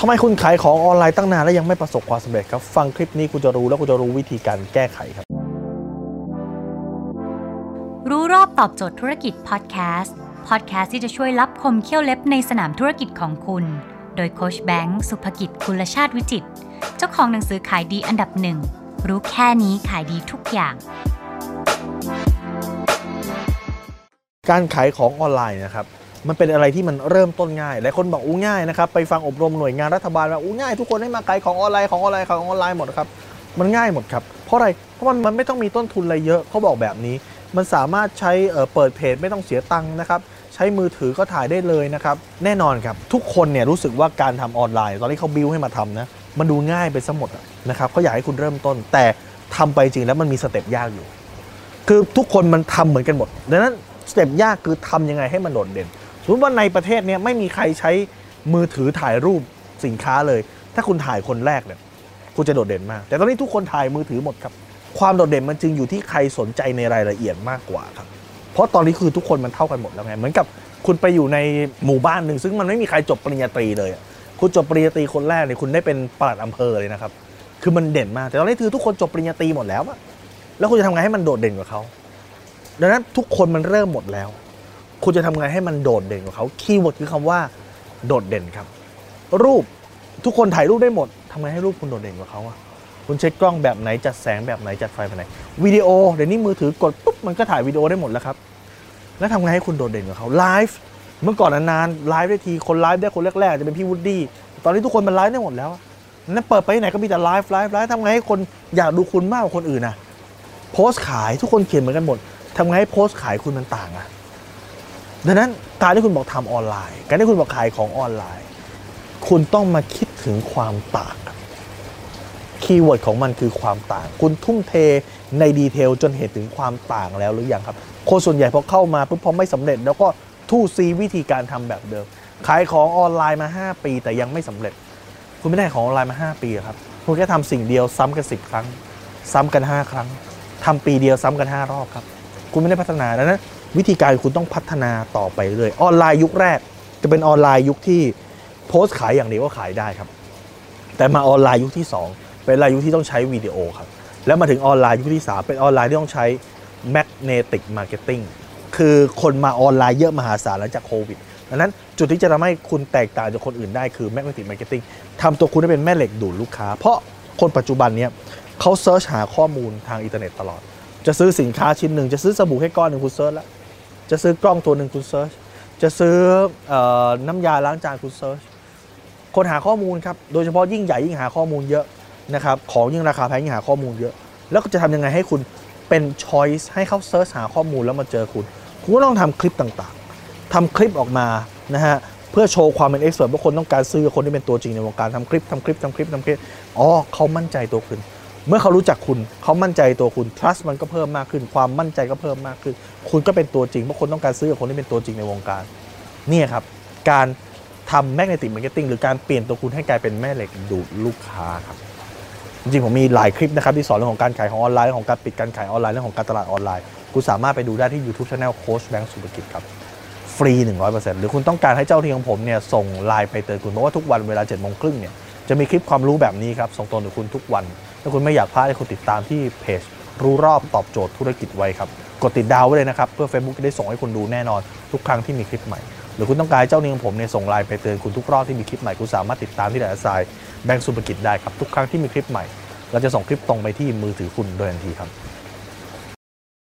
ทำไมคุณขายของออนไลน์ตั้งนานแล้วยังไม่ประสบความสำเร็จครับ ฟังคลิปนี้คุณจะรู้แล้วคุณจะรู้วิธีการแก้ไขครับ รู้รอบตอบโจทย์ธุรกิจพอดแคสต์ พอดแคสต์ที่จะช่วยรับคมเขี้ยวเล็บในสนามธุรกิจของคุณ โดยโคชแบงค์สุภกิจคุลชาติวิจิตรเจ้าของหนังสือขายดีอันดับหนึ่ง รู้แค่นี้ขายดีทุกอย่าง การขายของออนไลน์นะครับ มันเป็นอะไรที่มันเริ่มต้นง่าย หลายคนบอกอู้ง่ายนะครับ ไปฟังอบรมหน่วยงานรัฐบาลว่าอู้ง่ายทุกคนให้มาขายของออนไลน์ของออนไลน์ของออนไลน์หมดครับ มันง่ายหมดครับ เพราะอะไร เพราะมันมันไม่ต้องมีต้นทุนอะไรเยอะเขาบอกแบบนี้ มันสามารถใช้เปิดเพจไม่ต้องเสียตังค์นะครับ ใช้มือถือก็ถ่ายได้เลยนะครับ แน่นอนครับ ทุกคนเนี่ยรู้สึกว่าการทำออนไลน์ ตอนที่เขาบิวให้มาทำนะ มันดูง่ายไปซะหมดนะครับเขาอยากให้คุณเริ่มต้น แต่ทำไปจริงแล้วมันมีสเต็ปยากอยู่ คือทุกคนมันทำเหมือนกันหมด ดังนั้นสเต็ปยากคือทำยังไงให้มันโดดเด่น มมติว่าในประเทศเนี้ไม่มีใครใช้มือถือถ่ายรูปสินค้าเลย ถ้าคุณถ่ายคนแรกเนี่ยคุณจะโดดเด่นมาก แต่ตอนนี้ทุกคนถ่ายมือถือหมดครับ ความโดดเด่นมันจึงอยู่ที่ใครสนใจในรายละเอียดมากกว่าครับ เพราะตอนนี้คือทุกคนมันเท่ากันหมดแล้วไง เหมือนกับคุณไปอยู่ในหมู่บ้านหนึ่งซึ่งมันไม่มีใครจบปริญญาตรีเลย คุณจบปริญญาตรีคนแรกเนี่ยคุณได้เป็นปลัดอำเภอเลยนะครับ คือมันเด่นมาก แต่ตอนนี้คือทุกคนจบปริญญาตรีหมดแล้วอะแล้วคุณจะทำไงให้มันโดดเด่นกว่าเขา ดังนั้นทุกคนมันเริ่มหมดแล้ว คุณจะทำไงให้มันโดดเด่นกว่าเขา keyword คือคำว่าโดดเด่นครับ รูปทุกคนถ่ายรูปได้หมดทำไงให้รูปคุณโดดเด่นกว่าเขาอะคุณใช้กล้องแบบไหนจัดแสงแบบไหนจัดไฟแบบไหนวิดีโอเดี๋ยวนี้มือถือกดปุ๊บมันก็ถ่ายวิดีโอได้หมดแล้วครับแล้วทำไงให้คุณโดดเด่นกว่าเขาไลฟ์เมื่อก่อนนานๆไลฟ์ได้ทีคนไลฟ์ได้คนแรกๆจะเป็นพี่วูดดี้ตอนนี้ทุกคนมันไลฟ์ได้หมดแล้วนั่นเปิดไปไหนก็มีแต่ไลฟ์ไลฟ์ไลฟ์ทำไงให้คนอยากดูคุณมากกว่าคนอื่นอะโพสต์ขายทุกคนเขียนเหมือนกันหมดทำไงให้โพสต์ขายคุณมันต่างอะ ดังนั้นการที่คุณบอกทำออนไลน์ การที่คุณบอกขายของออนไลน์ คุณต้องมาคิดถึงความต่าง keyword ของมันคือความต่าง คุณทุ่มเทใน detail จนเห็นถึงความต่างแล้วหรือยังครับ คนส่วนใหญ่พอเข้ามาปุ๊บพอไม่สำเร็จ แล้วก็ทู่ซีวิธีการทำแบบเดิม ขายของออนไลน์มา 5 ปี แต่ยังไม่สำเร็จ คุณไม่ได้ของออนไลน์มา 5 ปีครับ คุณแค่ทำสิ่งเดียวซ้ำกัน 10 ครั้ง ซ้ำกัน 5 ครั้งทำปีเดียวซ้ำกัน 5 รอบครับ คุณไม่ได้พัฒนาดังนั้น วิธีการคุณต้องพัฒนาต่อไปเรื่อยออนไลน์ยุคแรก จะเป็นออนไลน์ยุคที่โพสต์ขายอย่างเดียวก็ขายได้ครับ แต่มาออนไลน์ยุคที่ 2 เป็นออนไลน์ยุคที่ต้องใช้วิดีโอครับ แล้วมาถึงออนไลน์ยุคที่ 3 เป็นออนไลน์ที่ต้องใช้ magnetic marketing คือคนมาออนไลน์เยอะมหาศาลหลังจากโควิดดังนั้นจุดที่จะทำให้คุณแตกต่างจากคนอื่นได้คือ magnetic marketing ทำตัวคุณให้เป็นแม่เหล็กดูดลูกค้า เพราะคนปัจจุบันเนี้ยเขา search หาข้อมูลทางอินเทอร์เน็ตตลอด จะซื้อสินค้าชิ้นหนึ่งจะซื้อสบู่แค่ก้อนหนึ่งคุณ search แล้ว จะซื้อกล้องตัวหนึ่งคุณ search จะซื้อน้ำยาล้างจานคุณ search คนหาข้อมูลครับโดยเฉพาะยิ่งใหญ่ยิ่งหาข้อมูลเยอะนะครับของยิ่งราคาแพงยิ่งหาข้อมูลเยอะ แล้วก็จะทำยังไงให้คุณเป็น choice ให้เขา search หาข้อมูลแล้วมาเจอคุณ คุณก็ต้องทำคลิปต่างๆทำคลิปออกมานะฮะเพื่อโชว์ความเป็น expert ว่าคนต้องการซื้อคนที่เป็นตัวจริงในวงการทำคลิปทำคลิปทำคลิปทำคลิปอ๋อเขามั่นใจตัวคุณ เมื่อเขารู้จักคุณเขามั่นใจตัวคุณ trust มันก็เพิ่มมากขึ้น ความมั่นใจก็เพิ่มมากขึ้น คุณก็เป็นตัวจริงเพราะคนต้องการซื้อกับคนที่เป็นตัวจริงในวงการนี่ครับ การทำ magnetic marketing หรือการเปลี่ยนตัวคุณให้กลายเป็นแม่เหล็กดูดลูกค้าครับจริงๆผมมีหลายคลิปนะครับที่สอนเรื่องของการขายของออนไลน์เรื่องของการปิดการขายออนไลน์เรื่องของการตลาดออนไลน์คุณสามารถไปดูได้ที่ YouTube Channel โค้ชแบงค์สุภกิจครับฟรี 100%หรือคุณต้องการให้เจ้าหน้าที่ของผมเนี่ยส่งไลน์ไปเตือนคุณเพราะว่าทุกวันเวลาเจ็ดโมงครึ่งเนี่ยจะมีคลิปความรู้แบบนี้ครับส่งตรงถึงคุณทุกวัน ถ้าคุณไม่อยากพลาดให้คุณติดตามที่เพจรู้รอบตอบโจทย์ธุรกิจไว้ครับ กดติดดาวไว้เลยนะครับ เพื่อ Facebook จะได้ส่งให้คุณดูแน่นอนทุกครั้งที่มีคลิปใหม่ หรือคุณต้องการเจ้าหนี้ของผมเนี่ยส่งไลน์ไปเตือนคุณทุกรอบที่มีคลิปใหม่ คุณสามารถติดตามที่ไดอายแบงก์สุภกิจได้ครับทุกครั้งที่มีคลิปใหม่ เราจะส่งคลิปตรงไปที่มือถือคุณโดยทันทีครับ